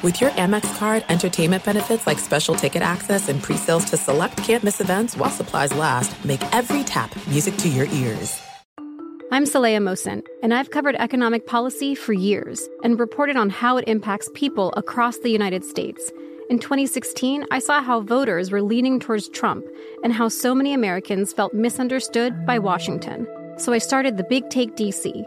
With your Amex card, entertainment benefits like special ticket access and pre-sales to select campus events while supplies last, make every tap music to your ears. I'm Saleha Mohsin, and I've covered economic policy for years and reported on how it impacts people across the United States. In 2016, I saw how voters were leaning towards Trump and how so many Americans felt misunderstood by Washington. So I started the Big Take DC.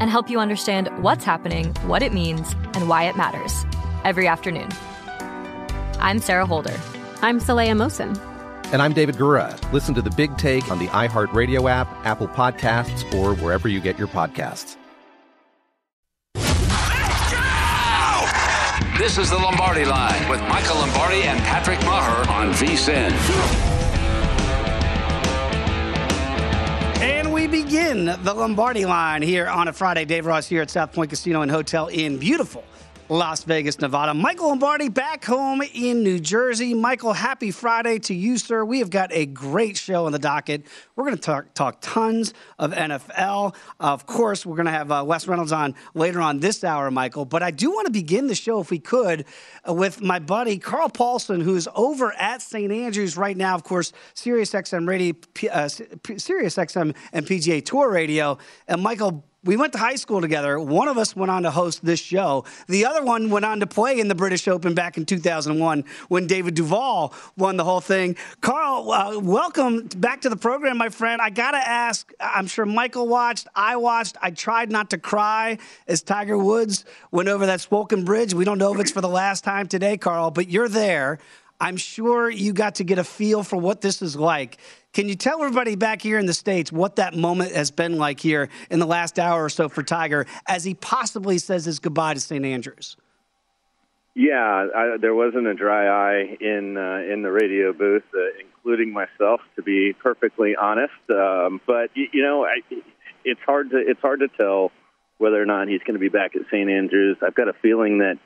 and help you understand what's happening, what it means, and why it matters every afternoon. I'm Sarah Holder. I'm Saleha Mohsin. And I'm David Gura. Listen to the big take on the iHeartRadio app, Apple Podcasts, or wherever you get your podcasts. This is the Lombardi Line with Michael Lombardi and Patrick Meagher on VSIN. Begin the Lombardi line here on a Friday. Dave Ross here at South Point Casino and Hotel in beautiful Las Vegas, Nevada. Michael Lombardi back home in New Jersey. Michael, happy Friday to you, sir. We have got a great show on the docket. We're going to talk, talk tons of NFL. Of course, we're going to have uh, Wes Reynolds on later on this hour, Michael. But I do want to begin the show, if we could, uh, with my buddy Carl Paulson, who's over at St. Andrews right now. Of course, Sirius XM Radio, uh, Sirius XM and PGA Tour Radio. And Michael, we went to high school together. One of us went on to host this show. The other one went on to play in the British Open back in 2001 when David Duval won the whole thing. Carl, uh, welcome back to the program, my friend. I got to ask I'm sure Michael watched, I watched. I tried not to cry as Tiger Woods went over that Swilcan Bridge. We don't know if it's for the last time today, Carl, but you're there. I'm sure you got to get a feel for what this is like. Can you tell everybody back here in the States what that moment has been like here in the last hour or so for Tiger as he possibly says his goodbye to St. Andrews? Yeah, I, there wasn't a dry eye in uh, in the radio booth, uh, including myself, to be perfectly honest. Um, but you, you know, I, it's hard to it's hard to tell whether or not he's going to be back at St. Andrews. I've got a feeling that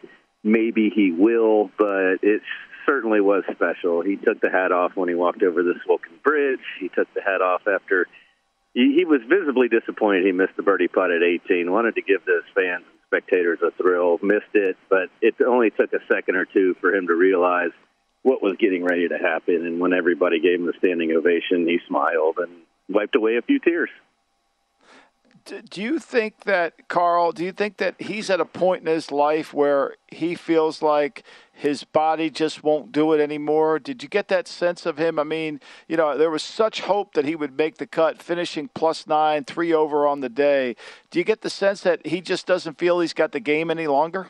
maybe he will, but it's certainly was special. He took the hat off when he walked over the Swilcan Bridge. He took the hat off after he, he was visibly disappointed he missed the birdie putt at 18. Wanted to give those fans and spectators a thrill. Missed it, but it only took a second or two for him to realize what was getting ready to happen. And when everybody gave him the standing ovation, he smiled and wiped away a few tears do you think that Carl? Do you think that he's at a point in his life where he feels like his body just won't do it anymore? Did you get that sense of him? I mean, you know, there was such hope that he would make the cut, finishing plus nine, three over on the day. Do you get the sense that he just doesn't feel he's got the game any longer?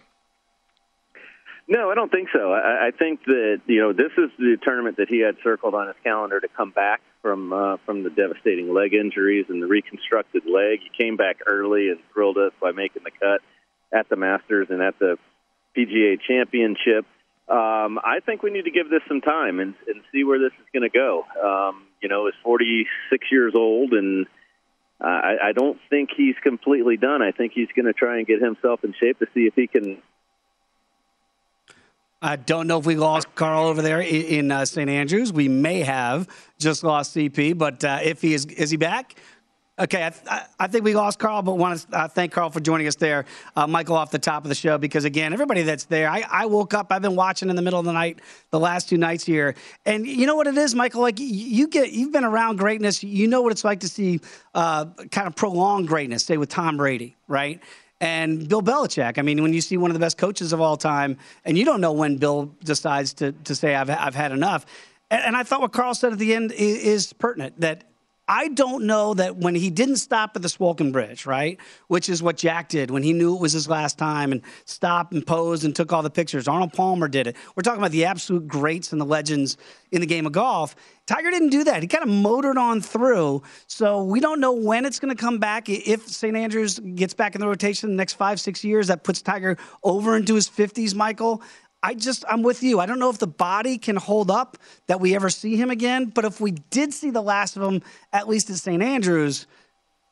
No, I don't think so. I, I think that you know this is the tournament that he had circled on his calendar to come back from uh, from the devastating leg injuries and the reconstructed leg. He came back early and thrilled us by making the cut at the Masters and at the PGA Championship. Um, I think we need to give this some time and, and see where this is going to go. Um, you know, he's 46 years old, and uh, I, I don't think he's completely done. I think he's going to try and get himself in shape to see if he can I don't know if we lost Carl over there in, uh, St. Andrews. We may have just lost CP, but uh, if he is, is he back? Okay, I, th- I, think we lost Carl, but want to uh, thank Carl for joining us there. Uh, Michael off the top of the show because again, everybody that's there, I, I, woke up. I've been watching in the middle of the night the last two nights here, and you know what it is, Michael. Like you get, you've been around greatness. You know what it's like to see uh, kind of prolonged greatness. Say with Tom Brady, right? And Bill Belichick. I mean, when you see one of the best coaches of all time, and you don't know when Bill decides to, to say, I've, I've had enough. And, and I thought what Carl said at the end is, is pertinent that I don't know that when he didn't stop at the Swilcan Bridge, right, which is what Jack did when he knew it was his last time and stopped and posed and took all the pictures. Arnold Palmer did it. We're talking about the absolute greats and the legends in the game of golf. Tiger didn't do that. He kind of motored on through. So we don't know when it's going to come back. If St. Andrews gets back in the rotation in the next five, six years, that puts Tiger over into his 50s, Michael. I just, I'm with you. I don't know if the body can hold up that we ever see him again, but if we did see the last of him, at least at St. Andrews,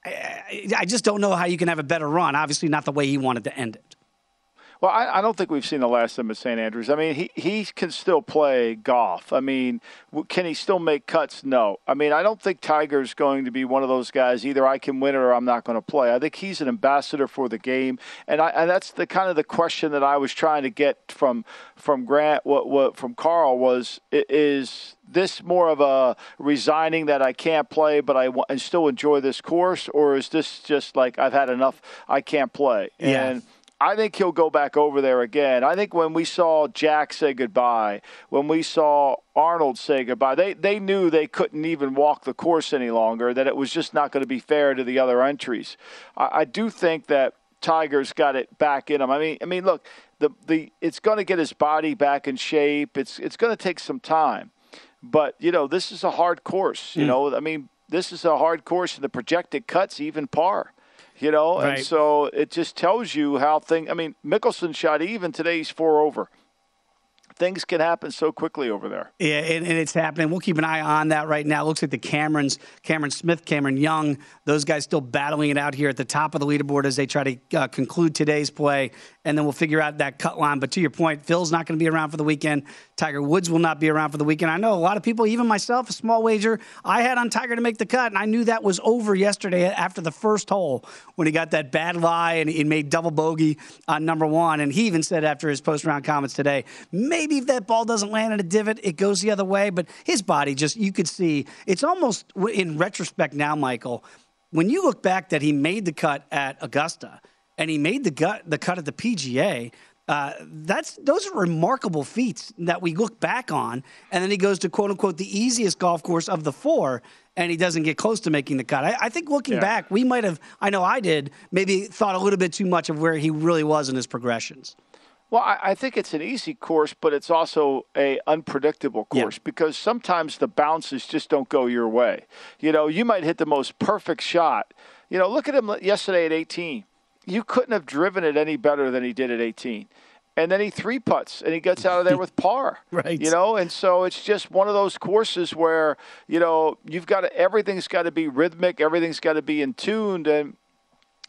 I, I just don't know how you can have a better run. Obviously, not the way he wanted to end it. Well, I, I, don't think we've seen the last of him at St. Andrews. I mean, he, he can still play golf. I mean, can he still make cuts? No. I mean, I don't think Tiger's going to be one of those guys. Either I can win it or I'm not going to play. I think he's an ambassador for the game, and, I, and that's the kind of the question that I was trying to get from from Grant. What, what from Carl was is this more of a resigning that I can't play, but I and still enjoy this course, or is this just like I've had enough? I can't play. Yeah. And I think he'll go back over there again. I think when we saw Jack say goodbye, when we saw Arnold say goodbye, they, they knew they couldn't even walk the course any longer, that it was just not going to be fair to the other entries. I, I do think that Tiger's got it back in him. I mean, I mean, look, the the it's going to get his body back in shape. It's it's going to take some time, but you know, this is a hard course. You mm. know, I mean, this is a hard course, and the projected cuts even par you know, right. and so it just tells you how things. I mean, Mickelson shot even today. He's four over things can happen so quickly over there. Yeah, and, and, it's happening. We'll keep an eye on that right now. It looks like the Camerons, Cameron Smith, Cameron Young, those guys still battling it out here at the top of the leaderboard as they try to uh, conclude today's play, and then we'll figure out that cut line. But to your point, Phil's not going to be around for the weekend. Tiger Woods will not be around for the weekend. I know a lot of people, even myself, a small wager, I had on Tiger to make the cut, and I knew that was over yesterday after the first hole when he got that bad lie and he made double bogey on number one. And he even said after his post round comments today, maybe if that ball doesn't land in a divot, it goes the other way. But his body just, you could see, it's almost in retrospect now, Michael, when you look back that he made the cut at Augusta and he made the, gut, the cut at the PGA, uh, that's those are remarkable feats that we look back on, and then he goes to quote unquote the easiest golf course of the four, and he doesn't get close to making the cut. I, I think looking yeah. back, we might have, I know I did, maybe thought a little bit too much of where he really was in his progressions. Well, I, I, think it's an easy course, but it's also a unpredictable course yeah. because sometimes the bounces just don't go your way. You know, you might hit the most perfect shot. You know, look at him yesterday at 18. You couldn't have driven it any better than he did at 18. And then he three putts and he gets out of there with par. right. You know, and so it's just one of those courses where, you know, you've got to, everything's got to be rhythmic, everything's got to be in tuned. And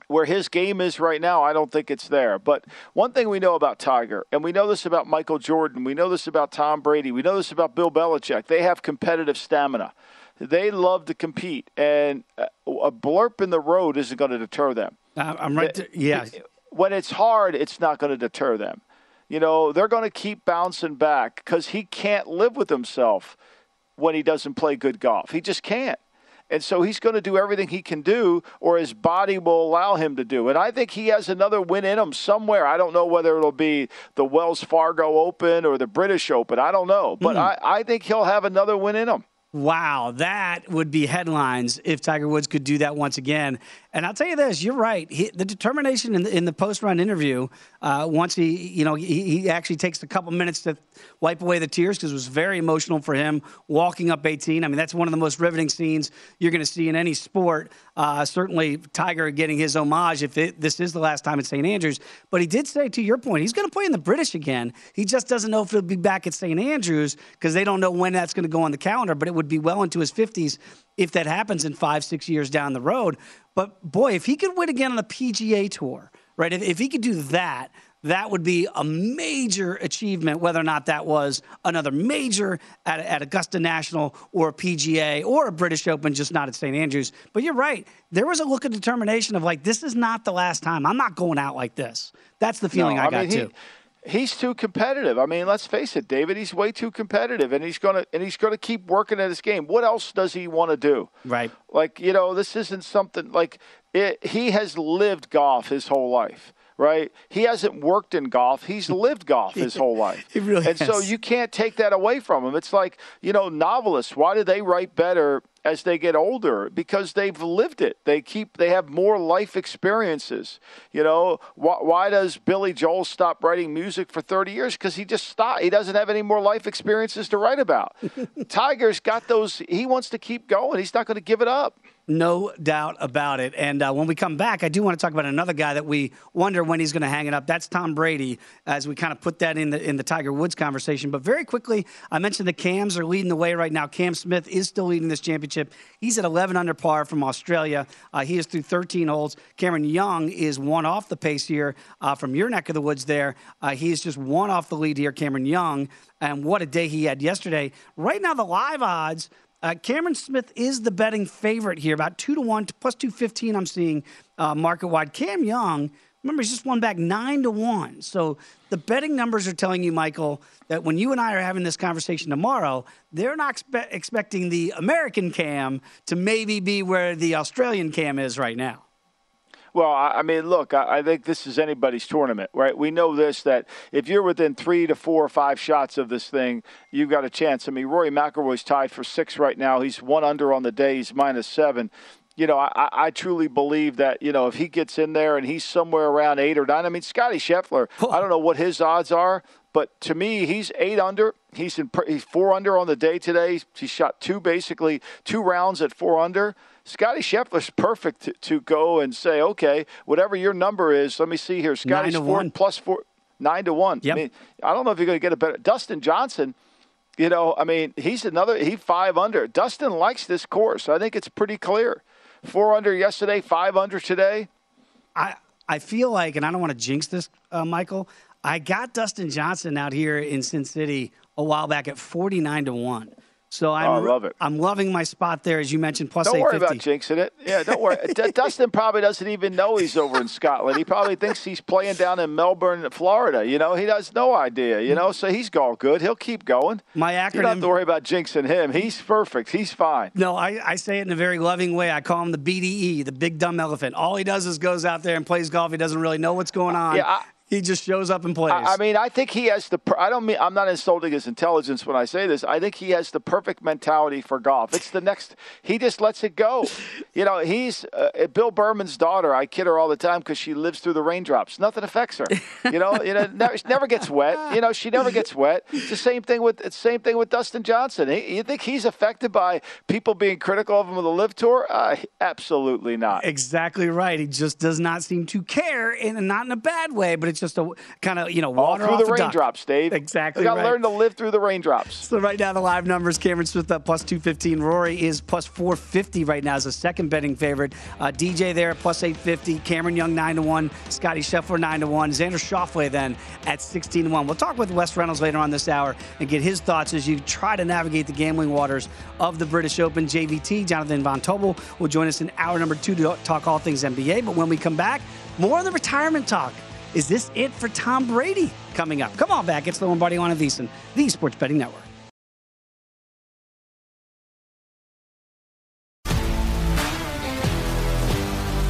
where his game is right now, I don't think it's there. But one thing we know about Tiger, and we know this about Michael Jordan, we know this about Tom Brady, we know this about Bill Belichick, they have competitive stamina. They love to compete, and a blurb in the road isn't going to deter them. I'm right. To, yeah. When it's hard, it's not going to deter them. You know, they're going to keep bouncing back because he can't live with himself when he doesn't play good golf. He just can't. And so he's going to do everything he can do, or his body will allow him to do. And I think he has another win in him somewhere. I don't know whether it'll be the Wells Fargo Open or the British Open. I don't know. But mm. I, I think he'll have another win in him. Wow, that would be headlines if Tiger Woods could do that once again. And I'll tell you this, you're right. He, the determination in the, the post-run interview, uh, once he, you know, he, he, actually takes a couple minutes to wipe away the tears because it was very emotional for him walking up 18. I mean, that's one of the most riveting scenes you're going to see in any sport. Uh, certainly, Tiger getting his homage if it, this is the last time at St. Andrews. But he did say, to your point, he's going to play in the British again. He just doesn't know if he'll be back at St. Andrews because they don't know when that's going to go on the calendar. But it would be well into his 50s if that happens in five, six years down the road. But boy, if he could win again on the PGA Tour, right? If, if he could do that, that would be a major achievement, whether or not that was another major at, at Augusta National or a PGA or a British Open, just not at St. Andrews. But you're right. There was a look of determination of like, this is not the last time. I'm not going out like this. That's the feeling no, I, I got mean, too. He, he's too competitive. I mean, let's face it, David. He's way too competitive, and he's gonna and he's gonna keep working at his game. What else does he want to do? Right. Like you know, this isn't something like it, he has lived golf his whole life right? He hasn't worked in golf. He's lived golf his whole life. he really and has. so you can't take that away from him. It's like, you know, novelists, why do they write better as they get older? Because they've lived it. They keep they have more life experiences. You know, why, why does Billy Joel stop writing music for 30 years? Because he just stopped. He doesn't have any more life experiences to write about. Tiger's got those he wants to keep going. He's not going to give it up. No doubt about it. And uh, when we come back, I do want to talk about another guy that we wonder when he's going to hang it up. That's Tom Brady, as we kind of put that in the in the Tiger Woods conversation. But very quickly, I mentioned the Cams are leading the way right now. Cam Smith is still leading this championship. He's at 11 under par from Australia. Uh, he is through 13 holes. Cameron Young is one off the pace here uh, from your neck of the woods. There, uh, he is just one off the lead here. Cameron Young, and what a day he had yesterday. Right now, the live odds. Uh, Cameron Smith is the betting favorite here, about two to one, plus two fifteen. I'm seeing uh, market wide. Cam Young, remember, he's just won back nine to one. So the betting numbers are telling you, Michael, that when you and I are having this conversation tomorrow, they're not expe- expecting the American Cam to maybe be where the Australian Cam is right now. Well, I mean, look, I think this is anybody's tournament, right? We know this that if you're within three to four or five shots of this thing, you've got a chance. I mean, Rory McIlroy's tied for six right now. He's one under on the day. He's minus seven you know, I, I truly believe that, you know, if he gets in there and he's somewhere around eight or nine, I mean, Scotty Scheffler, I don't know what his odds are, but to me, he's eight under. He's in he's four under on the day today. He shot two basically two rounds at four under. Scotty Scheffler's perfect to, to, go and say, okay, whatever your number is, let me see here. Scotty's four one. plus four, nine to one. Yep. I mean, I don't know if you're going to get a better. Dustin Johnson, you know, I mean, he's another, he five under. Dustin likes this course. I think it's pretty clear. Four under yesterday, five under today. I, I feel like, and I don't want to jinx this, uh, Michael, I got Dustin Johnson out here in Sin City a while back at 49 to 1. So I'm, oh, I love it. I'm loving my spot there, as you mentioned, plus Don't worry about jinxing it. Yeah, don't worry. D- Dustin probably doesn't even know he's over in Scotland. He probably thinks he's playing down in Melbourne, Florida. You know, he has no idea. You know, so he's all good. He'll keep going. My acronym. You don't have to worry about jinxing him. He's perfect. He's fine. No, I, I say it in a very loving way. I call him the BDE, the big dumb elephant. All he does is goes out there and plays golf. He doesn't really know what's going uh, on. Yeah. I, he just shows up and plays. I, I, mean, I think he has the. I don't mean I'm not insulting his intelligence when I say this. I think he has the perfect mentality for golf. It's the next. He just lets it go. You know, he's uh, Bill Berman's daughter. I kid her all the time because she lives through the raindrops. Nothing affects her. You know, you know, never, never gets wet. You know, she never gets wet. It's the same thing with it's same thing with Dustin Johnson. He, you think he's affected by people being critical of him with the LIV Tour? Uh, absolutely not. Exactly right. He just does not seem to care, and not in a bad way, but it's just a kind of you know water All through the a raindrops, duck. Dave. Exactly. You got to right. learn to live through the raindrops. So right now the live numbers: Cameron Smith at plus two fifteen. Rory is plus four fifty right now as a second betting favorite. Uh, DJ there at plus eight fifty. Cameron Young nine to one. Scotty Scheffler nine to one. Xander Schauffele then at sixteen to one. We'll talk with Wes Reynolds later on this hour and get his thoughts as you try to navigate the gambling waters of the British Open. JVT Jonathan Von Tobel will join us in hour number two to talk all things NBA. But when we come back, more of the retirement talk. Is this it for Tom Brady coming up? Come on back. It's the Lombardi on VSiN, the Sports Betting Network.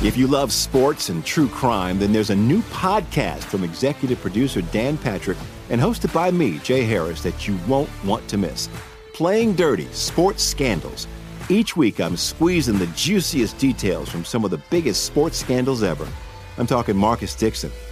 If you love sports and true crime, then there's a new podcast from executive producer Dan Patrick and hosted by me, Jay Harris, that you won't want to miss. Playing Dirty Sports Scandals. Each week, I'm squeezing the juiciest details from some of the biggest sports scandals ever. I'm talking Marcus Dixon,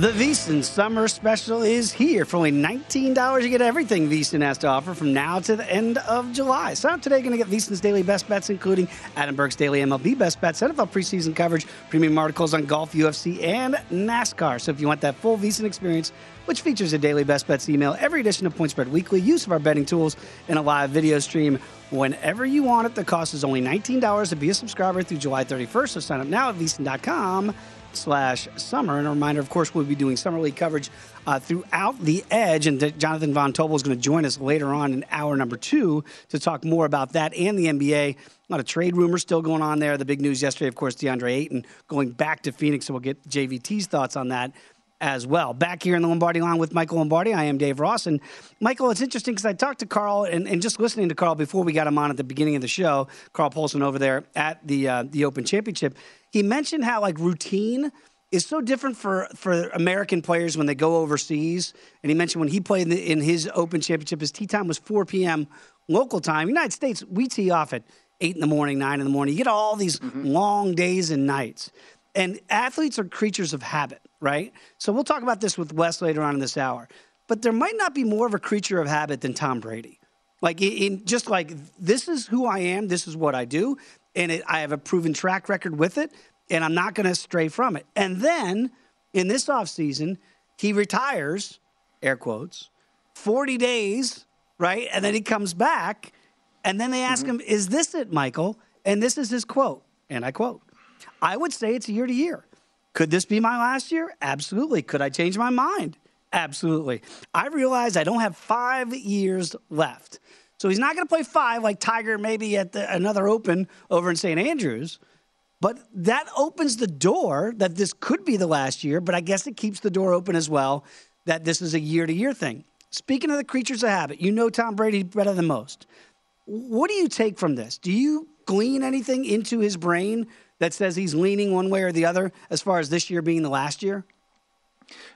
The VSiN Summer Special is here. For only $19, you get everything VSiN has to offer from now to the end of July. Sign up today, going to get VSiN's daily best bets, including Adam Burke's daily MLB best bets, NFL preseason coverage, premium articles on golf, UFC, and NASCAR. So if you want that full VSiN experience, which features a daily best bets email, every edition of Point Spread Weekly, use of our betting tools, and a live video stream whenever you want it. The cost is only $19 to be a subscriber through July 31st. So sign up now at VSiN.com slash summer. And a reminder, of course, we'll be doing summer league coverage uh, throughout the edge. And Jonathan Von Tobel is going to join us later on in hour number two to talk more about that and the NBA. A lot of trade rumors still going on there. The big news yesterday, of course, DeAndre Ayton going back to Phoenix. So we'll get JVT's thoughts on that as well. Back here in the Lombardi line with Michael Lombardi, I am Dave Ross. And Michael, it's interesting because I talked to Carl and, and, just listening to Carl before we got him on at the beginning of the show, Carl Paulson over there at the uh, the Open Championship. He mentioned how like routine is so different for, for American players when they go overseas. And he mentioned when he played in, the, in his Open Championship, his tee time was 4 p.m. local time. United States, we tee off at 8 in the morning, 9 in the morning. You get all these mm-hmm. long days and nights. And athletes are creatures of habit, right? So we'll talk about this with Wes later on in this hour. But there might not be more of a creature of habit than Tom Brady. Like in just like this is who I am, this is what I do, and it, I have a proven track record with it, and I'm not going to stray from it. And then in this offseason, he retires, air quotes, 40 days, right? And then he comes back, and then they ask mm-hmm. him, Is this it, Michael? And this is his quote, and I quote I would say it's year to year. Could this be my last year? Absolutely. Could I change my mind? Absolutely. I realize I don't have five years left. So he's not going to play five like Tiger maybe at the, another Open over in St. Andrews. But that opens the door that this could be the last year, but I guess it keeps the door open as well that this is a year to year thing. Speaking of the creatures of habit, you know Tom Brady better than most. What do you take from this? Do you glean anything into his brain that says he's leaning one way or the other as far as this year being the last year?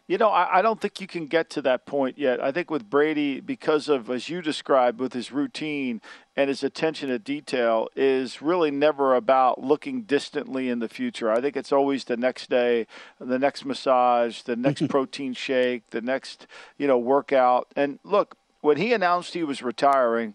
You know, I, I, don't think you can get to that point yet. I think with Brady, because of, as you described, with his routine and his attention to detail, is really never about looking distantly in the future. I think it's always the next day, the next massage, the next protein shake, the next, you know, workout. And look, when he announced he was retiring,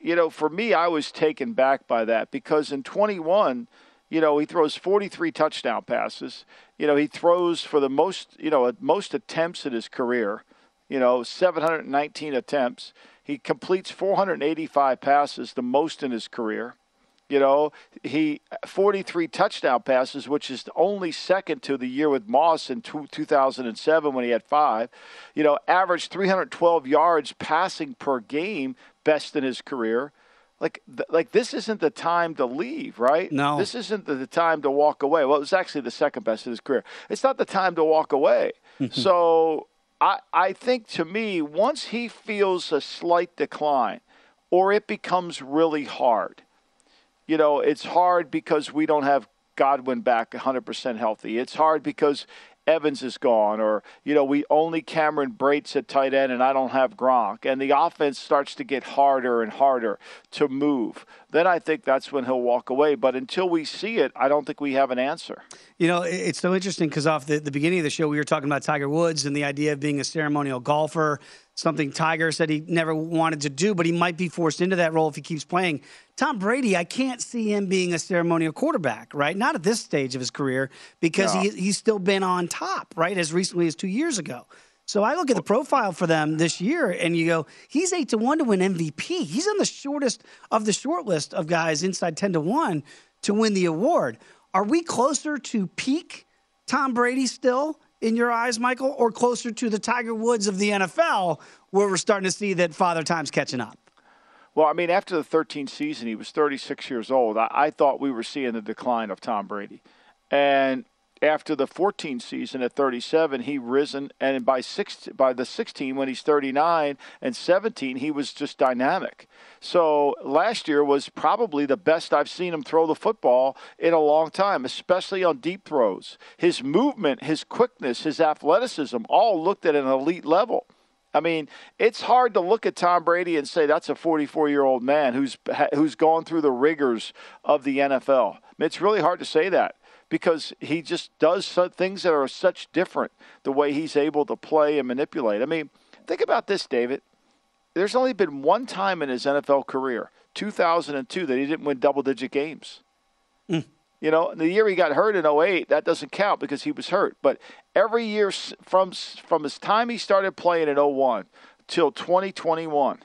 you know, for me, I was taken back by that because in 21, you know, he throws 43 touchdown passes. You know, he throws for the most, you know, most attempts in his career. You know, 719 attempts. He completes 485 passes, the most in his career. You know, he 43 touchdown passes, which is only second to the year with Moss in 2007 when he had five. You know, averaged 312 yards passing per game, best in his career like like this isn't the time to leave, right? No, this isn't the time to walk away. Well, it was actually the second best in his career. It's not the time to walk away. Mm-hmm. so I I think to me, once he feels a slight decline, or it becomes really hard, you know, it's hard because we don't have Godwin back 100% healthy. It's hard because Evans is gone, or you know, we only Cameron Brates at tight end, and I don't have Gronk, and the offense starts to get harder and harder to move. then I think that's when he'll walk away. But until we see it, I don't think we have an answer. You know, it's so interesting because off the, the beginning of the show, we were talking about Tiger Woods and the idea of being a ceremonial golfer, something Tiger said he never wanted to do, but he might be forced into that role if he keeps playing. Tom Brady, I can't see him being a ceremonial quarterback, right? Not at this stage of his career because no. he, he's still been on top, right? As recently as two years ago. So I look at the profile for them this year, and you go, he's eight to one to win MVP. He's on the shortest of the short list of guys inside ten to one to win the award. Are we closer to peak Tom Brady still in your eyes, Michael, or closer to the Tiger Woods of the NFL, where we're starting to see that Father Time's catching up? Well, I mean, after the 13th season, he was 36 years old. I, I thought we were seeing the decline of Tom Brady, and after the 14 season at 37, he risen, and by six, by the 16 when he's 39 and 17, he was just dynamic. So last year was probably the best I've seen him throw the football in a long time, especially on deep throws. His movement, his quickness, his athleticism all looked at an elite level. I mean, it's hard to look at Tom Brady and say that's a 44 year old man who's who's gone through the rigors of the NFL. It's really hard to say that because he just does things that are such different the way he's able to play and manipulate. I mean, think about this, David. There's only been one time in his NFL career, 2002, that he didn't win double digit games. Mm. You know, the year he got hurt in 08, that doesn't count because he was hurt. But every year from from his time he started playing in 01 till 2021,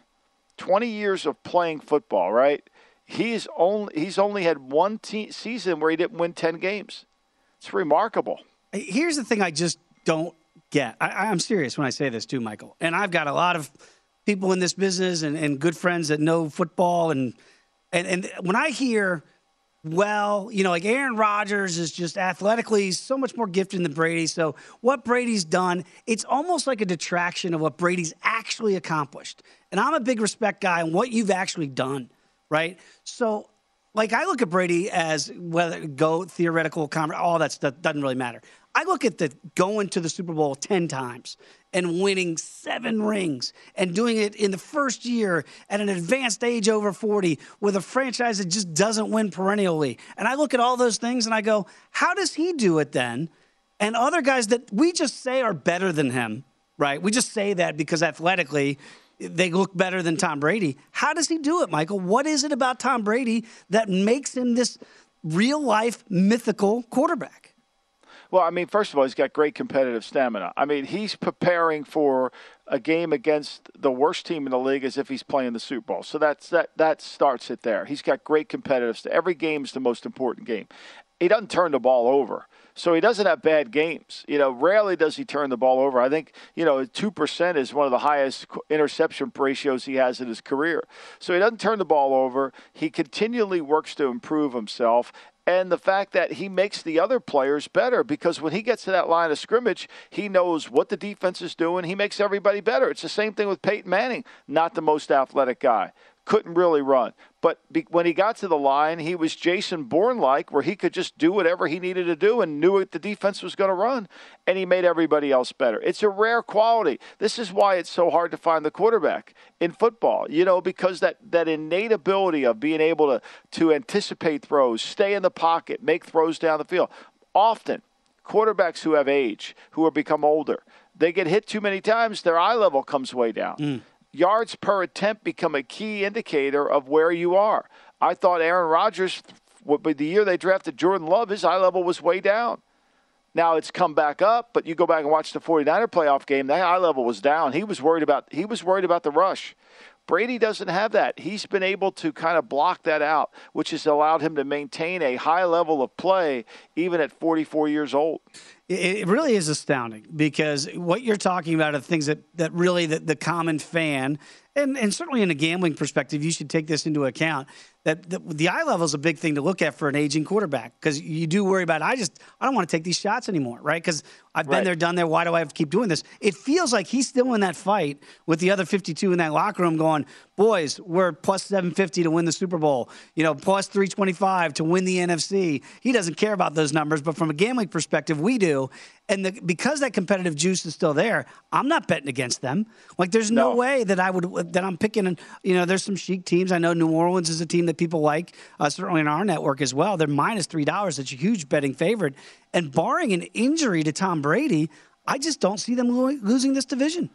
20 years of playing football, right? He's only he's only had one te- season where he didn't win ten games. It's remarkable. Here's the thing: I just don't get. I, am serious when I say this too, Michael. And I've got a lot of people in this business and, and good friends that know football, and and and when I hear, well, you know, like Aaron Rodgers is just athletically so much more gifted than Brady. So what Brady's done, it's almost like a detraction of what Brady's actually accomplished. And I'm a big respect guy on what you've actually done right? So, like, I look at Brady as whether go theoretical, all that stuff doesn't really matter. I look at the going to the Super Bowl 10 times and winning seven rings and doing it in the first year at an advanced age over 40 with a franchise that just doesn't win perennially. And I look at all those things and I go, how does he do it then? And other guys that we just say are better than him, right? We just say that because athletically they look better than Tom Brady. How does he do it, Michael? What is it about Tom Brady that makes him this real life mythical quarterback? Well, I mean, first of all, he's got great competitive stamina. I mean, he's preparing for a game against the worst team in the league as if he's playing the Super Bowl. So that's that that starts it there. He's got great competitive. Every game is the most important game. He doesn't turn the ball over. So he doesn't have bad games. You know, rarely does he turn the ball over. I think, you know, 2% is one of the highest interception ratios he has in his career. So he doesn't turn the ball over. He continually works to improve himself. And the fact that he makes the other players better because when he gets to that line of scrimmage, he knows what the defense is doing. He makes everybody better. It's the same thing with Peyton Manning, not the most athletic guy couldn't really run. But be, when he got to the line, he was Jason Bourne like, where he could just do whatever he needed to do and knew what the defense was going to run, and he made everybody else better. It's a rare quality. This is why it's so hard to find the quarterback in football, you know, because that, that innate ability of being able to, to anticipate throws, stay in the pocket, make throws down the field. Often, quarterbacks who have age, who have become older, they get hit too many times, their eye level comes way down. Mm yards per attempt become a key indicator of where you are. I thought Aaron Rodgers, the year they drafted Jordan Love, his eye level was way down. Now it's come back up, but you go back and watch the 49er playoff game, that eye level was down. He was worried about he was worried about the rush. Brady doesn't have that. He's been able to kind of block that out, which has allowed him to maintain a high level of play even at 44 years old. It really is astounding because what you're talking about are things that, that really the, the common fan, and, and certainly in a gambling perspective, you should take this into account that the, the, eye level is a big thing to look at for an aging quarterback because you do worry about I just I don't want to take these shots anymore, right? Because I've been right. there, done there. Why do I have to keep doing this? It feels like he's still in that fight with the other 52 in that locker room, going, "Boys, we're plus 750 to win the Super Bowl. You know, plus 325 to win the NFC." He doesn't care about those numbers, but from a gambling perspective, we do do. And the, because that competitive juice is still there, I'm not betting against them. Like, there's no, No. way that I would that I'm picking. And you know, there's some chic teams. I know New Orleans is a team that people like, uh, certainly in our network as well. They're minus three dollars. It's a huge betting favorite. And barring an injury to Tom Brady, I just don't see them lo- losing this division.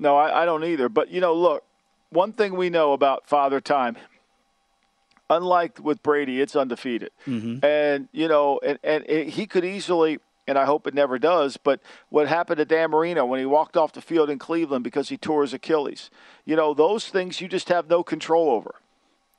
No, I, I don't either. But you know, look, one thing we know about Father Time, unlike with Brady, it's undefeated, and you know, and and it, he could easily. And I hope it never does. But what happened to Dan Marino when he walked off the field in Cleveland because he tore his Achilles? You know, those things you just have no control over.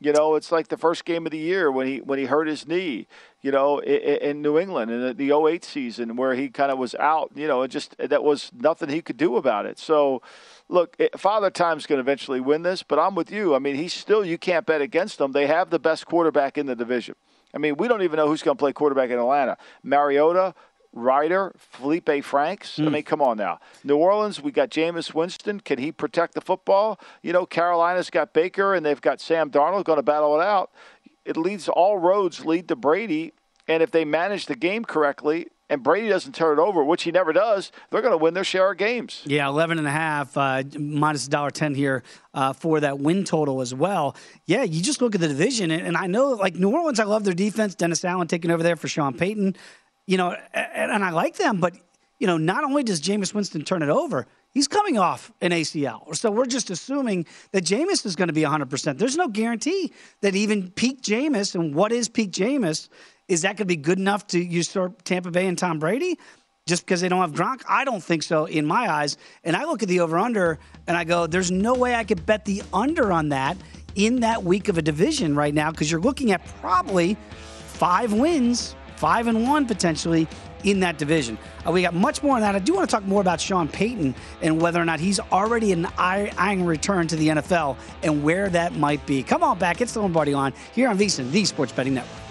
You know, it's like the first game of the year when he when he hurt his knee. You know, in, in New England in the, the 08 season where he kind of was out. You know, it just that was nothing he could do about it. So, look, Father Time's going to eventually win this, but I'm with you. I mean, he's still you can't bet against them. They have the best quarterback in the division. I mean, we don't even know who's going to play quarterback in Atlanta. Mariota, Ryder, Felipe Franks. I mean, come on now. New Orleans, we got Jameis Winston. Can he protect the football? You know, Carolina's got Baker and they've got Sam Darnold going to battle it out. It leads all roads lead to Brady, and if they manage the game correctly and Brady doesn't turn it over, which he never does, they're going to win their share of games. Yeah, 11 and a half, uh, minus $1.10 here uh, for that win total as well. Yeah, you just look at the division, and, and I know, like New Orleans, I love their defense. Dennis Allen taking over there for Sean Payton, you know, and, and I like them, but, you know, not only does Jameis Winston turn it over, he's coming off an ACL. So we're just assuming that Jameis is going to be 100%. There's no guarantee that even peak Jameis, and what is peak Jameis, is that going to be good enough to usurp Tampa Bay and Tom Brady? just because they don't have Gronk? I don't think so in my eyes. And I look at the over under and I go, there's no way I could bet the under on that in that week of a division right now because you're looking at probably five wins, five and one potentially in that division. Uh, we got much more on that. I do want to talk more about Sean Payton and whether or not he's already an eye- eyeing return to the NFL and where that might be. Come on back. It's the Lombardi line here on VSiN, the Sports Betting Network.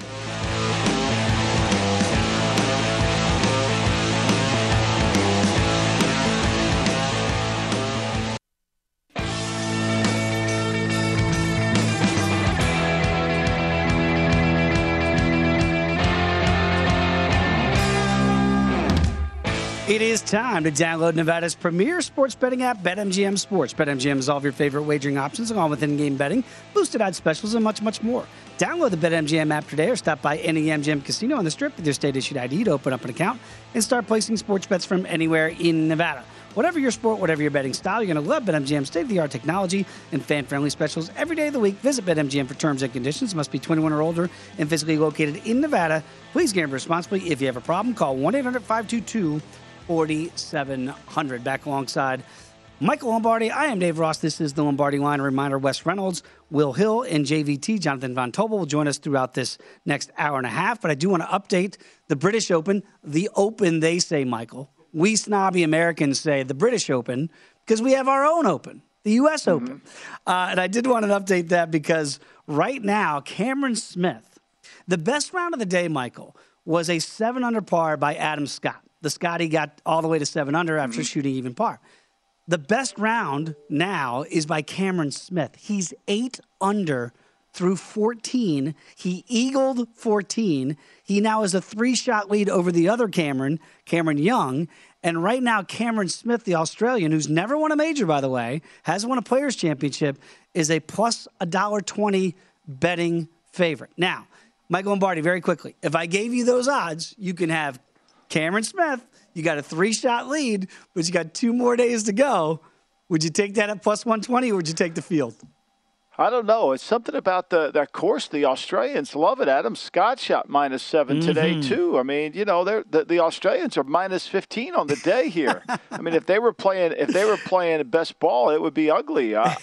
It is time to download Nevada's premier sports betting app, BetMGM Sports. BetMGM is all of your favorite wagering options, along with in-game betting, boosted odds specials, and much, much more. Download the BetMGM app today or stop by any MGM casino on the Strip with your state-issued ID to open up an account and start placing sports bets from anywhere in Nevada. Whatever your sport, whatever your betting style, you're going to love BetMGM's state-of-the-art technology and fan-friendly specials every day of the week. Visit BetMGM for terms and conditions. Must be 21 or older and physically located in Nevada. Please gamble responsibly. If you have a problem, call 1-800-522 4700. Back alongside Michael Lombardi. I am Dave Ross. This is the Lombardi line. A reminder Wes Reynolds, Will Hill, and JVT, Jonathan Von Tobel, will join us throughout this next hour and a half. But I do want to update the British Open, the Open, they say, Michael. We snobby Americans say the British Open because we have our own Open, the U.S. Open. Uh, and I did want to update that because right now, Cameron Smith, the best round of the day, Michael, was a seven under par by Adam Scott. The Scotty got all the way to seven under after mm-hmm. shooting even par. The best round now is by Cameron Smith. He's eight under through 14. He eagled 14. He now has a three shot lead over the other Cameron, Cameron Young. And right now, Cameron Smith, the Australian, who's never won a major, by the way, has won a Players' Championship, is a plus a dollar twenty betting favorite. Now, Michael Lombardi, very quickly, if I gave you those odds, you can have Cameron Smith. You got a three shot lead, but you got two more days to go. Would you take that at plus 120 or would you take the field? I don't know. It's something about the that course. The Australians love it. Adam Scott shot minus 7 today Mhm. too. I mean, you know, they're, the the Australians are minus fifteen on the day here. I mean, if they were playing if they were playing best ball, it would be ugly. Uh,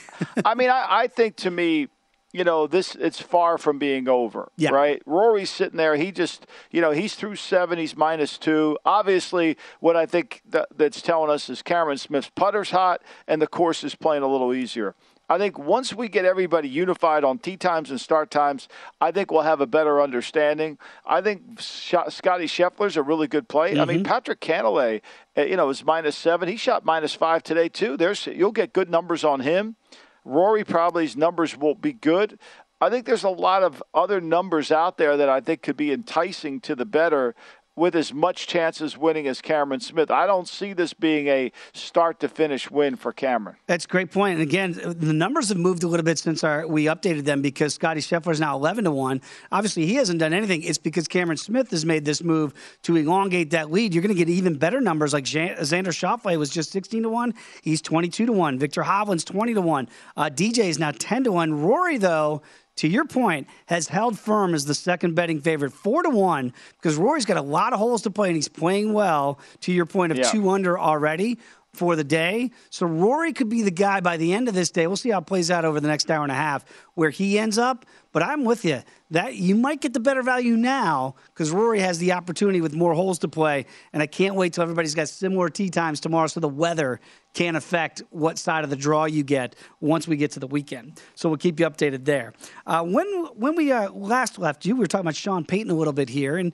I mean, I, I think to me, you know, this it's far from being over. Yeah. Right. Rory's sitting there. He just, you know, he's through seven. He's minus two. Obviously, what I think that, that's telling us is Cameron Smith's putter's hot and the course is playing a little easier. I think once we get everybody unified on tee times and start times, I think we'll have a better understanding. I think Scotty Scheffler's a really good play. I mean, Patrick Cantlay, uh, you know, is minus seven. He shot minus five today too. There's you'll get good numbers on him. Rory probably's numbers will be good. I think there's a lot of other numbers out there that I think could be enticing to the better with as much chance as winning as Cameron Smith. I don't see this being a start to finish win for Cameron. That's a great point. And again, the numbers have moved a little bit since our, we updated them because Scotty Scheffler is now 11 to 1. Obviously, he hasn't done anything. It's because Cameron Smith has made this move to elongate that lead. You're going to get even better numbers like Xander Schauffele was just 16 to 1. He's 22 to 1. Viktor Hovland's 20 to 1. Uh, DJ is now 10 to 1. Rory, though, to your point, has held firm as the second betting favorite, four to one, because Rory's got a lot of holes to play and he's playing well. To your point of yeah. two under already for the day. So Rory could be the guy by the end of this day. We'll see how it plays out over the next hour and a half where he ends up. But I'm with you. That you might get the better value now because Rory has the opportunity with more holes to play. And I can't wait till everybody's got similar tee times tomorrow so the weather can affect what side of the draw you get once we get to the weekend. So we'll keep you updated there. Uh, when when we uh, last left you, we were talking about Sean Payton a little bit here, and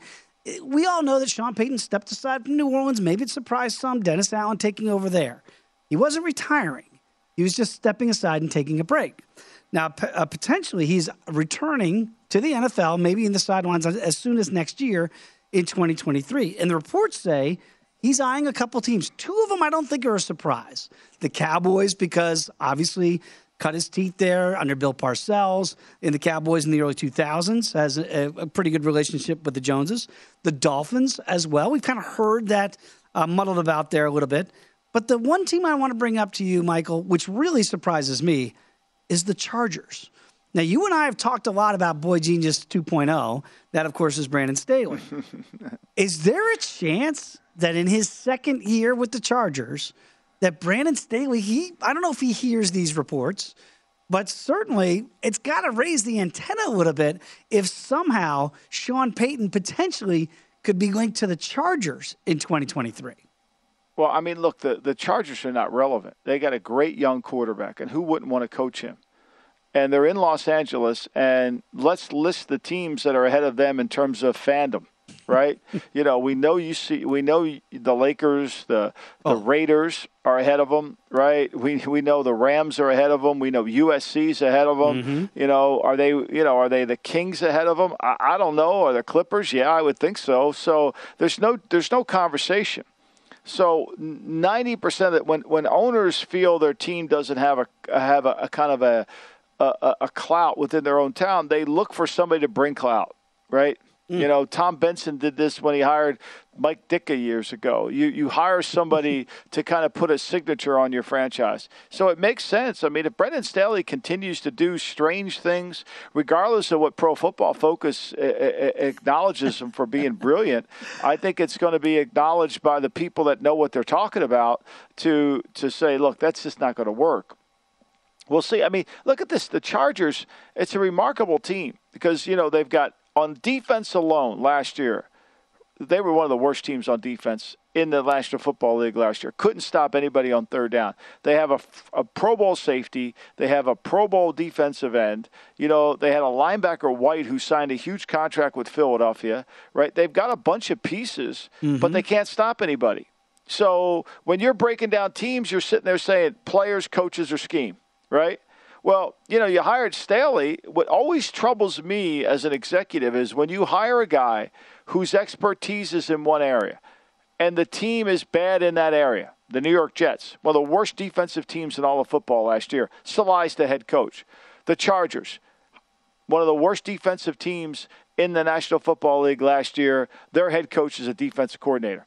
we all know that Sean Payton stepped aside from New Orleans. Maybe it surprised some. Dennis Allen taking over there. He wasn't retiring. He was just stepping aside and taking a break. Now, uh, potentially, he's returning to the NFL, maybe in the sidelines as soon as next year in 2023. And the reports say he's eyeing a couple teams. Two of them I don't think are a surprise. The Cowboys, because obviously cut his teeth there under Bill Parcells in the Cowboys in the early 2000s, has a, a pretty good relationship with the Joneses. The Dolphins as well. We've kind of heard that uh, muddled about there a little bit. But the one team I want to bring up to you, Michael, which really surprises me, is the Chargers. Now, you and I have talked a lot about Boy Genius 2.0. That, of course, is Brandon Staley. is there a chance that in his second year with the Chargers, that Brandon Staley, he I don't know if he hears these reports, but certainly it's got to raise the antenna a little bit if somehow Sean Payton potentially could be linked to the Chargers in 2023. Well, I mean, look, the, the Chargers are not relevant. They got a great young quarterback, and who wouldn't want to coach him? And they're in Los Angeles, and let's list the teams that are ahead of them in terms of fandom right? you know, we know you see, we know the Lakers, the the oh. Raiders are ahead of them, right? We we know the Rams are ahead of them. We know USC's ahead of them. Mm-hmm. You know, are they you know are they the Kings ahead of them? I, I don't know. Are the Clippers? Yeah, I would think so. So there's no there's no conversation. So ninety percent of it, when when owners feel their team doesn't have a have a, a kind of a, a a clout within their own town, they look for somebody to bring clout, right? Mm. You know, Tom Benson did this when he hired Mike Ditka years ago. You you hire somebody to kind of put a signature on your franchise. So it makes sense. I mean, if Brandon Staley continues to do strange things, regardless of what Pro Football Focus uh, uh, uh, acknowledges him for being brilliant, I think it's going to be acknowledged by the people that know what they're talking about to to say, look, that's just not going to work. We'll see. I mean, look at this. The Chargers, it's a remarkable team because, you know, they've got on defense alone last year, they were one of the worst teams on defense in the National Football League last year. Couldn't stop anybody on third down. They have a, a, Pro Bowl safety. They have a Pro Bowl defensive end. You know, they had a linebacker White who signed a huge contract with Philadelphia. Right? They've got a bunch of pieces, mm-hmm. but they can't stop anybody. So when you're breaking down teams, you're sitting there saying players, coaches, or scheme. Right? Well, you know, you hired Staley. What always troubles me as an executive is when you hire a guy whose expertise is in one area and the team is bad in that area. The New York Jets, one of the worst defensive teams in all of football last year. Saleh's the head coach. The Chargers, one of the worst defensive teams in the National Football League last year. Their head coach is a defensive coordinator.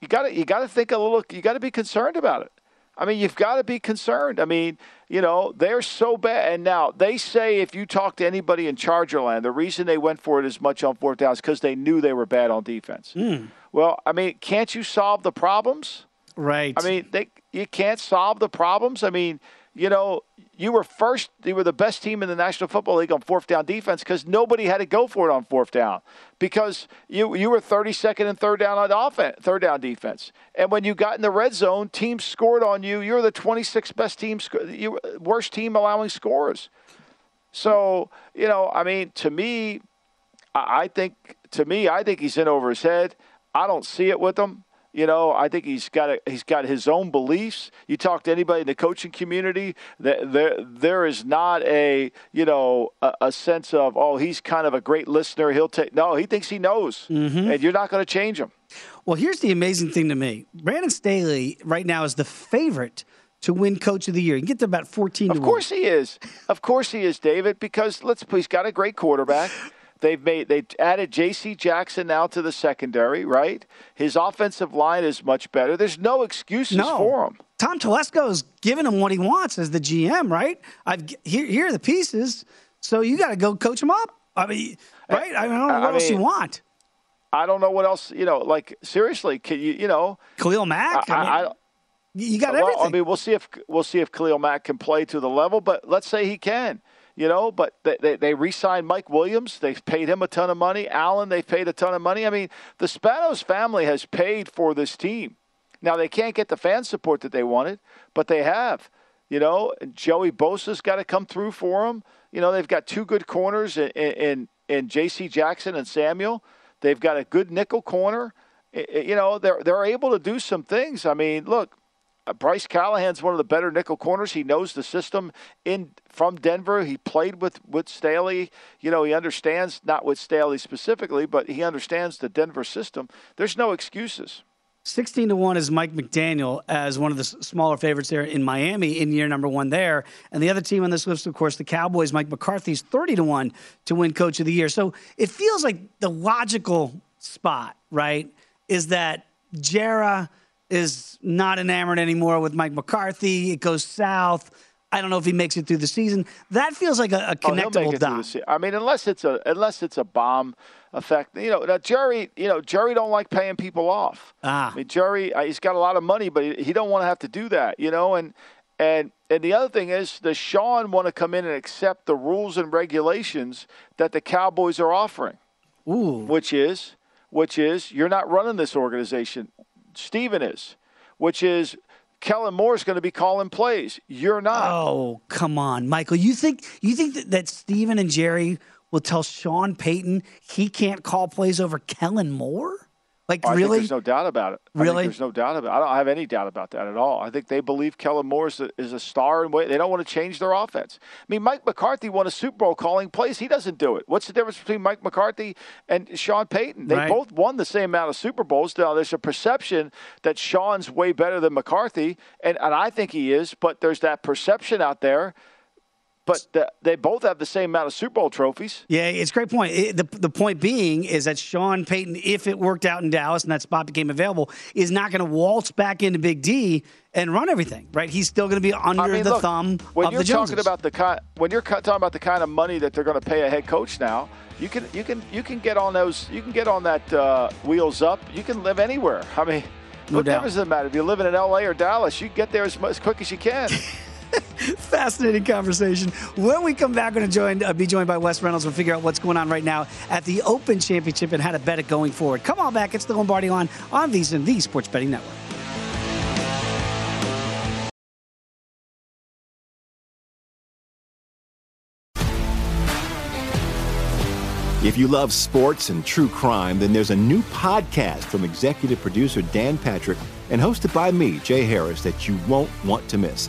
You got to you got to think a little. You got to be concerned about it. I mean, you've got to be concerned. I mean, you know, they're so bad. And now they say if you talk to anybody in Chargerland, the reason they went for it as much on fourth down is because they knew they were bad on defense. Mm. Well, I mean, can't you solve the problems? Right. I mean, they you can't solve the problems. I mean, you know, you were first, you were the best team in the National Football League on fourth down defense because nobody had to go for it on fourth down because you you were 32nd and third down on offense, third down defense. And when you got in the red zone, teams scored on you. You're the 26th best team, you worst team allowing scores. So you know, I mean, to me, I think to me, I think he's in over his head. I don't see it with him. You know, I think he's got a, he's got his own beliefs. You talk to anybody in the coaching community, that there there is not a you know a, a, sense of oh he's kind of a great listener. He'll take no, he thinks he knows, mm-hmm. and you're not going to change him. Well, here's the amazing thing to me: Brandon Staley right now is the favorite to win Coach of the Year. You get to about 14 Of course he is. Of course he is, David, because let's he's got a great quarterback. They've made they added J.C. Jackson now to the secondary, right? His offensive line is much better. There's no excuses no. for him. Tom Telesco is giving him what he wants as the GM, right? I've here here are the pieces, so you got to go coach him up. I mean, right? I, mean, I don't know what I else mean, you want. I don't know what else. You know, like seriously, can you? You know, Khalil Mack. I, I, I you got well, everything. I mean, we'll see if we'll see if Khalil Mack can play to the level, but let's say he can. You know, but they, they, they re-signed Mike Williams. They've paid him a ton of money. Allen, they've paid a ton of money. I mean, the Spanos family has paid for this team. Now they can't get the fan support that they wanted, but they have. You know, Joey Bosa's got to come through for them. You know, they've got two good corners in in, in J.C. Jackson and Samuel. They've got a good nickel corner. You know, they're they're able to do some things. I mean, look, Uh, Bryce Callahan's one of the better nickel corners. He knows the system in from Denver. He played with with Staley. You know, he understands not with Staley specifically, but he understands the Denver system. There's no excuses. 16 to 1 is Mike McDaniel as one of the smaller favorites there in Miami in year number one there. And the other team on this list, of course, the Cowboys, Mike McCarthy's 30 to 1 to win coach of the year. So it feels like the logical spot, right, is that Jerry is not enamored anymore with Mike McCarthy. It goes south. I don't know if he makes it through the season. That feels like a, a connectable oh, dot. I mean, unless it's a unless it's a bomb effect. You know, now Jerry. You know, Jerry don't like paying people off. Ah. I mean, Jerry. Uh, he's got a lot of money, but he, he don't want to have to do that. You know, and and and the other thing is, does Sean want to come in and accept the rules and regulations that the Cowboys are offering? Ooh. Which is, which is, you're not running this organization. Stephen is, which is Kellen Moore is going to be calling plays. You're not. Oh, come on, Michael. You think you think that, that Stephen and Jerry will tell Sean Payton he can't call plays over Kellen Moore? Like oh, really? there's no doubt about it. Really? there's no doubt about it. I don't have any doubt about that at all. I think they believe Kellen Moore is a, is a star and they don't want to change their offense. I mean, Mike McCarthy won a Super Bowl calling plays. He doesn't do it. What's the difference between Mike McCarthy and Sean Payton? They right. both won the same amount of Super Bowls. Now, there's a perception that Sean's way better than McCarthy, and, and I think he is, but there's that perception out there – but the, they both have the same amount of Super Bowl trophies. Yeah, it's a great point. It, the, the point being is that Sean Payton, if it worked out in Dallas and that spot became available, is not going to waltz back into Big D and run everything, right? He's still going to be under I mean, the look, thumb when of you're the Joneses. talking about the kind, when you're talking about the kind of money that they're going to pay a head coach now, you can you can you can get on those you can get on that uh, wheels up. You can live anywhere. I mean, no what doubt. difference does it matter if you're living in L.A. or Dallas? You get there as, as quick as you can. Fascinating conversation. When we come back, we're going to uh, be joined by Wes Reynolds. We'll figure out what's going on right now at the Open Championship and how to bet it going forward. Come on back. It's the Lombardi line on VSiN, the Sports Betting Network. If you love sports and true crime, then there's a new podcast from executive producer Dan Patrick and hosted by me, Jay Harris, that you won't want to miss.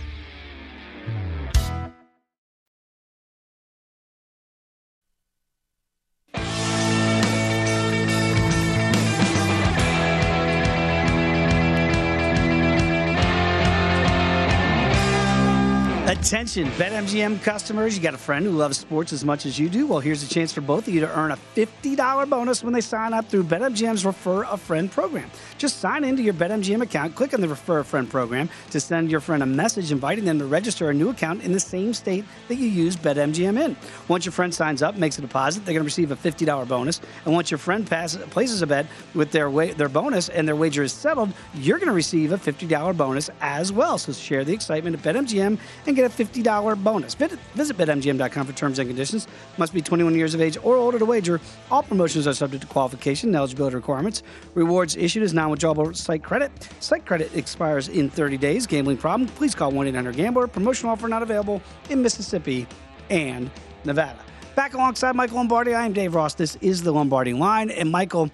Attention, BetMGM customers, you got a friend who loves sports as much as you do? Well, here's a chance for both of you to earn a $50 bonus when they sign up through BetMGM's Refer a Friend program. Just sign into your BetMGM account, click on the Refer a Friend program to send your friend a message inviting them to register a new account in the same state that you use BetMGM in. Once your friend signs up, makes a deposit, they're going to receive a $50 bonus. And once your friend passes, places a bet with their wa- their bonus and their wager is settled, you're going to receive a $50 bonus as well. So share the excitement at BetMGM and get a $50 bonus. Visit BetMGM.com for terms and conditions. Must be 21 years of age or older to wager. All promotions are subject to qualification and eligibility requirements. Rewards issued as non-withdrawable site credit. Site credit expires in 30 days. Gambling problem? Please call 1-800-GAMBLER. Promotional offer not available in Mississippi and Nevada. Back alongside Michael Lombardi, I am Dave Ross. This is the Lombardi line. And Michael,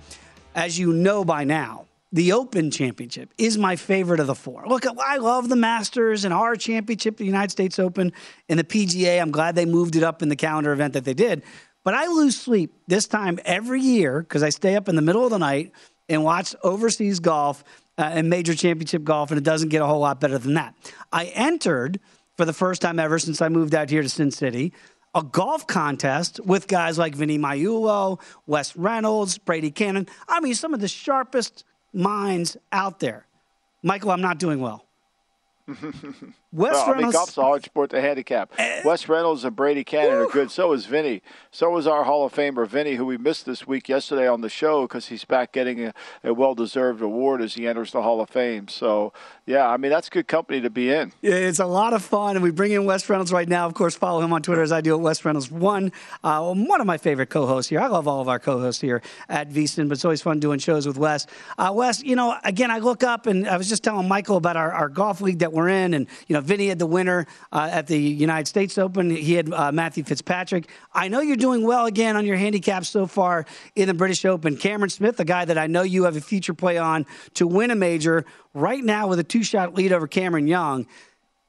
as you know by now, the Open Championship is my favorite of the four. Look, I love the Masters and our championship, the United States Open, and the PGA. I'm glad they moved it up in the calendar event that they did. But I lose sleep this time every year because I stay up in the middle of the night and watch overseas golf uh, and major championship golf, and it doesn't get a whole lot better than that. I entered for the first time ever since I moved out here to Sin City a golf contest with guys like Vinny Magliulo, Wes Reynolds, Brady Cannon. I mean, some of the sharpest minds out there. Michael, I'm not doing well. Wes well, Reynolds. I mean, golf's a hard sport to handicap. Uh, Wes Reynolds and Brady Cannon are good. So is Vinny. So is our Hall of Famer Vinny, who we missed this week yesterday on the show because he's back getting a, a well-deserved award as he enters the Hall of Fame. So, yeah, I mean that's good company to be in. Yeah, it's a lot of fun, and we bring in Wes Reynolds right now. Of course, follow him on Twitter as I do at Wes Reynolds One. Uh, one of my favorite co-hosts here. I love all of our co-hosts here at VSiN, but it's always fun doing shows with Wes. Uh, Wes, you know, again, I look up and I was just telling Michael about our, our golf league that we're in, and you know, Vinny had the winner uh, at the United States Open. He had uh, Matthew Fitzpatrick. I know you're doing well again on your handicap so far in the British Open. Cameron Smith, a guy that I know you have a future play on to win a major, right now with a two shot lead over Cameron Young.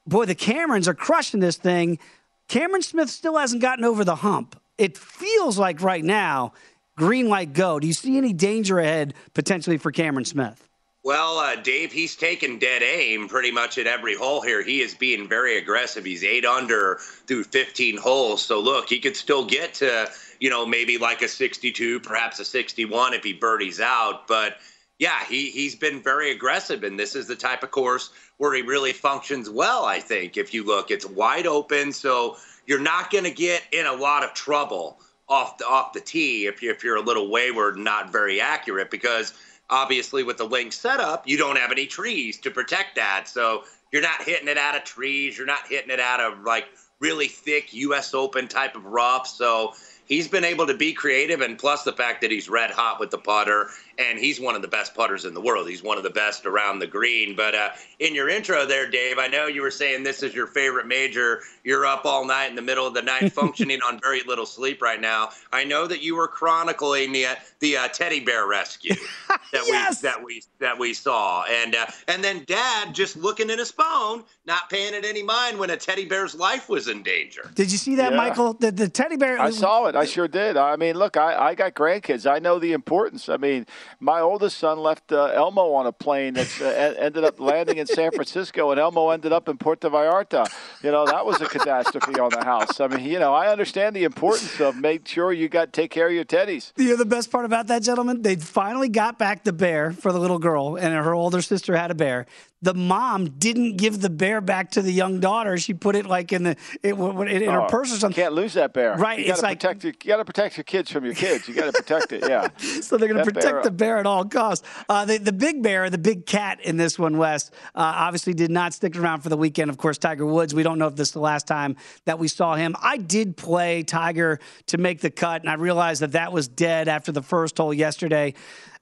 Boy, the Camerons are crushing this thing. Cameron Smith still hasn't gotten over the hump. It feels like right now, green light go. Do you see any danger ahead potentially for Cameron Smith? Well, uh, Dave, he's taken dead aim pretty much at every hole here. He is being very aggressive. He's eight under through 15 holes. So look, he could still get to, you know, maybe like a 62, perhaps a 61 if he birdies out. But yeah, he, he's been very aggressive. And this is the type of course where he really functions well, I think. If you look, it's wide open. So you're not going to get in a lot of trouble off the, off the tee if, you, if you're a little wayward and not very accurate because – obviously with the link setup, you don't have any trees to protect that. So you're not hitting it out of trees. You're not hitting it out of like really thick U.S. Open type of rough. So he's been able to be creative, and plus the fact that he's red hot with the putter, and he's one of the best putters in the world. He's one of the best around the green. But uh, in your intro there, Dave, I know you were saying this is your favorite major. You're up all night in the middle of the night, functioning on very little sleep right now. I know that you were chronicling the uh, the uh, teddy bear rescue. that Yes! we that we that we saw, and uh, and then Dad just looking at his phone, not paying it any mind when a teddy bear's life was in danger. Did you see that, Yeah. Michael? The, the teddy bear. I saw it. I sure did. I mean, look, I, I got grandkids. I know the importance. I mean, my oldest son left uh, Elmo on a plane that uh, ended up landing in San Francisco, and Elmo ended up in Puerto Vallarta. You know, that was a catastrophe on the house. I mean, you know, I understand the importance of make sure you got take care of your teddies. You know the best part about that, gentlemen? They finally got back the bear for the little girl, and her older sister had a bear. The mom didn't give the bear back to the young daughter. She put it like in the it, in her Oh, purse or something. Can't lose that bear. Right, You gotta like- protect your, you got to protect your kids from your kids. You got to protect it. Yeah. so they're going to protect bear- the bear at all costs. Uh, the, the big bear, the big cat in this one, Wes, uh, obviously did not stick around for the weekend. Of course, Tiger Woods. We don't know if this is the last time that we saw him. I did play Tiger to make the cut, and I realized that that was dead after the first hole yesterday.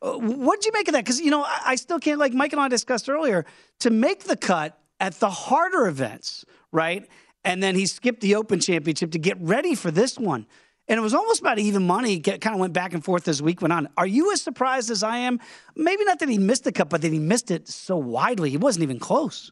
Uh, What did you make of that? Because you know, I, I still can't. Like Mike and I discussed earlier, to make the cut at the harder events, right? And then he skipped the Open Championship to get ready for this one. And it was almost about even money. Get, kind of went back and forth as the week went on. Are you as surprised as I am? Maybe not that he missed the cut, but that he missed it so widely. He wasn't even close.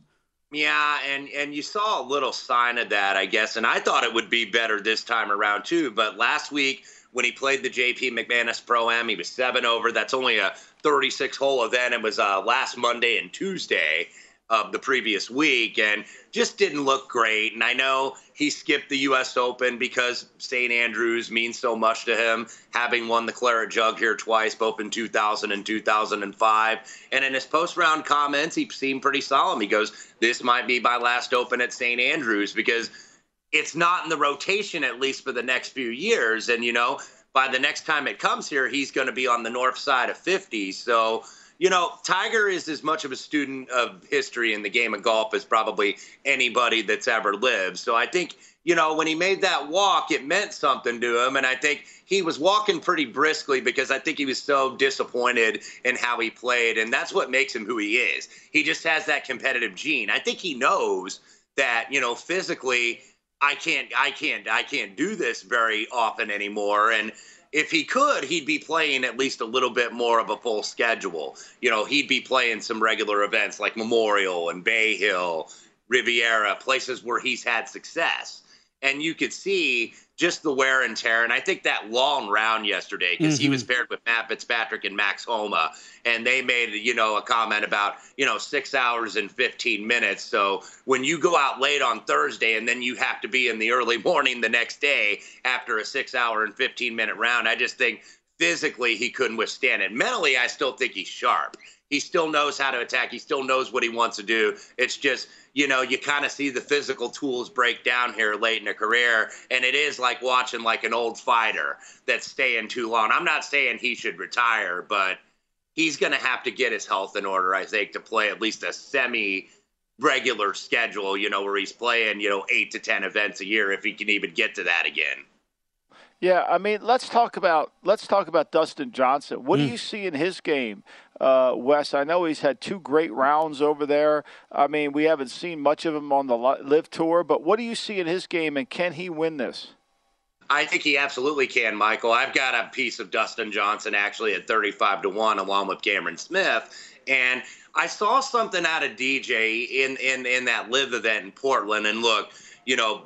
Yeah, and and you saw a little sign of that, I guess. And I thought it would be better this time around too. But last week when he played the JP McManus Pro Am, he was seven over. That's only a 36 hole event. It was uh, last Monday and Tuesday of the previous week, and just didn't look great. And I know he skipped the U.S. Open because St. Andrews means so much to him, having won the Claret Jug here twice, both in 2000 and 2005. And in his post-round comments, he seemed pretty solemn. He goes, "This might be my last Open at St. Andrews because." It's not in the rotation at least for the next few years. And you know, by the next time it comes here, he's going to be on the north side of 50. So, you know, Tiger is as much of a student of history in the game of golf as probably anybody that's ever lived. So I think, you know, when he made that walk, it meant something to him. And I think he was walking pretty briskly because I think he was so disappointed in how he played. And that's what makes him who he is. He just has that competitive gene. I think he knows that, you know, physically, I can't, I can't, I can't do this very often anymore. And if he could, he'd be playing at least a little bit more of a full schedule. You know, he'd be playing some regular events like Memorial and Bay Hill, Riviera, places where he's had success. And you could see just the wear and tear. And I think that long round yesterday, because he Mhm. was paired with Matt Fitzpatrick and Max Homa, and they made, you know, a comment about, you know, six hours and 15 minutes. So when you go out late on Thursday and then you have to be in the early morning the next day after a six hour and 15 minute round, I just think physically he couldn't withstand it. Mentally, I still think he's sharp. He still knows how to attack. He still knows what he wants to do. It's just, you know, you kind of see the physical tools break down here late in a career. And it is like watching like an old fighter that's staying too long. I'm not saying he should retire, but he's going to have to get his health in order, I think, to play at least a semi regular schedule, you know, where he's playing, you know, eight to 10 events a year if he can even get to that again. Yeah, I mean, let's talk about let's talk about Dustin Johnson. What do you see in his game, uh, Wes? I know he's had two great rounds over there. I mean, we haven't seen much of him on the LIV Tour, but what do you see in his game, and can he win this? I think he absolutely can, Michael. I've got a piece of Dustin Johnson actually at 35 to 1 along with Cameron Smith. And I saw something out of DJ in, in, in that LIV event in Portland. And look, you know,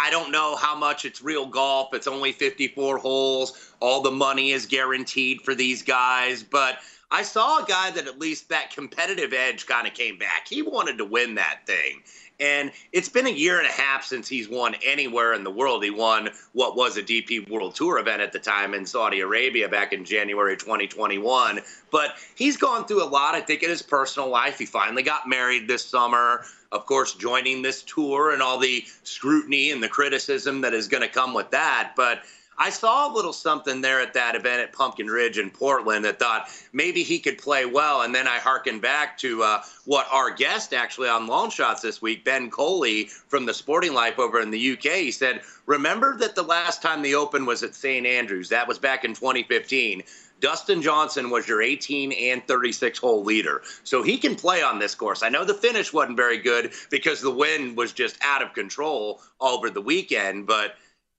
I don't know how much it's real golf. It's only 54 holes. All the money is guaranteed for these guys. But I saw a guy that at least that competitive edge kind of came back. He wanted to win that thing. And it's been a year and a half since he's won anywhere in the world. He won what was a DP World Tour event at the time in Saudi Arabia back in January 2021. But he's gone through a lot, I think, in his personal life. He finally got married this summer. Of course, joining this tour and all the scrutiny and the criticism that is going to come with that. But I saw a little something there at that event at Pumpkin Ridge in Portland that thought maybe he could play well. And then I hearkened back to uh, what our guest actually on Long Shots this week, Ben Coley from the Sporting Life over in the UK, he said, Remember that the last time the Open was at St. Andrews, that was back in 2015. Dustin Johnson was your 18 and 36 hole leader. So he can play on this course. I know the finish wasn't very good because the wind was just out of control over the weekend, but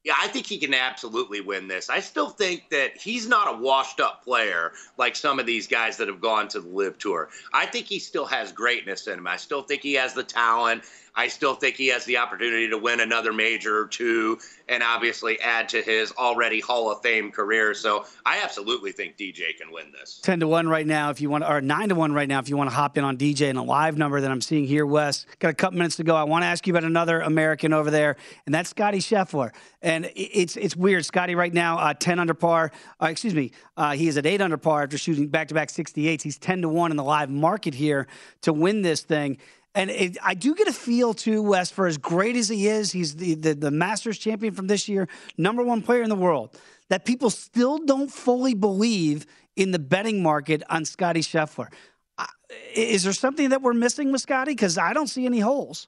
Yeah, I think he can absolutely win this. I still think that he's not a washed up player like some of these guys that have gone to the LIV Tour. I think he still has greatness in him. I still think he has the talent. I still think he has the opportunity to win another major or two and obviously add to his already Hall of Fame career. So I absolutely think DJ can win this. 10 to 1 right now if you want or 9 to 1 right now if you want to hop in on DJ and a live number that I'm seeing here Wes. Got a couple minutes to go. I want to ask you about another American over there and that's Scottie Scheffler. And it's it's weird Scottie right now uh, 10 under par. Uh, excuse me. Uh, he is at 8 under par after shooting back-to-back 68s. He's 10 to 1 in the live market here to win this thing. And it, I do get a feel too, Wes, for as great as he is, he's the, the, the Masters champion from this year, number one player in the world, that people still don't fully believe in the betting market on Scottie Scheffler. Is there something that we're missing with Scottie? Because I don't see any holes.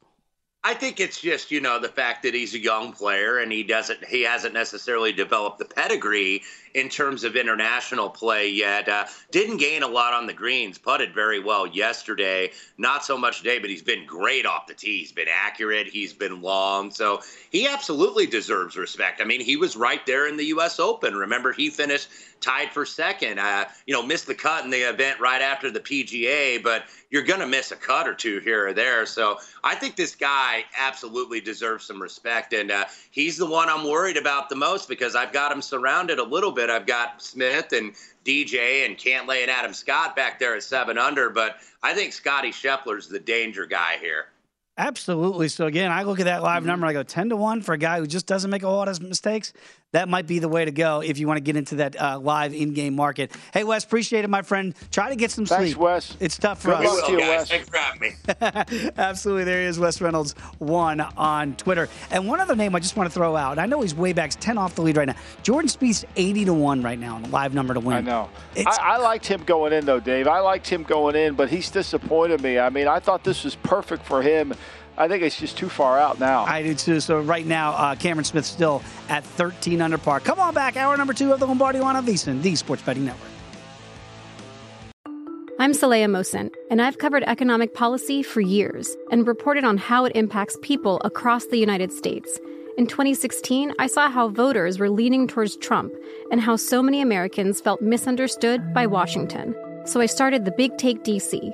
I think it's just you know the fact that he's a young player and he doesn't he hasn't necessarily developed the pedigree in terms of international play yet. Uh, didn't gain a lot on the greens. Putted very well yesterday. Not so much today, but he's been great off the tee. He's been accurate. He's been long. So he absolutely deserves respect. I mean, he was right there in the U.S. Open. Remember, he finished tied for second. Uh, you know, missed the cut in the event right after the PGA, but you're going to miss a cut or two here or there. So I think this guy absolutely deserves some respect. And uh, he's the one I'm worried about the most because I've got him surrounded a little bit. I've got Smith and DJ and Cantlay and Adam Scott back there at seven under. But I think Scottie Scheffler's the danger guy here. Absolutely. So again, I look at that live mm-hmm. number. I go ten to one for a guy who just doesn't make a lot of mistakes that might be the way to go if you want to get into that uh, live in-game market. Hey, Wes, appreciate it, my friend. Try to get some Thanks, sleep. Wes. It's tough for Good us. luck to you, Wes. Thanks for having me. Absolutely. There he is, Wes Reynolds, one on Twitter. And one other name I just want to throw out. I know he's way back, 10 off the lead right now. Jordan Spieth, 80 to 1 right now on the live number to win. I know. I, I liked him going in, though, Dave. I liked him going in, but he's disappointed me. I mean, I thought this was perfect for him. I think it's just too far out now. I do too. So right now, uh, Cameron Smith still at 13 under par. Come on back, hour number two of the Lombardi Line of VSiN, the Sports Betting Network. I'm Saleha Mohsin, and I've covered economic policy for years and reported on how it impacts people across the United States. In 2016, I saw how voters were leaning towards Trump and how so many Americans felt misunderstood by Washington. So I started the Big Take DC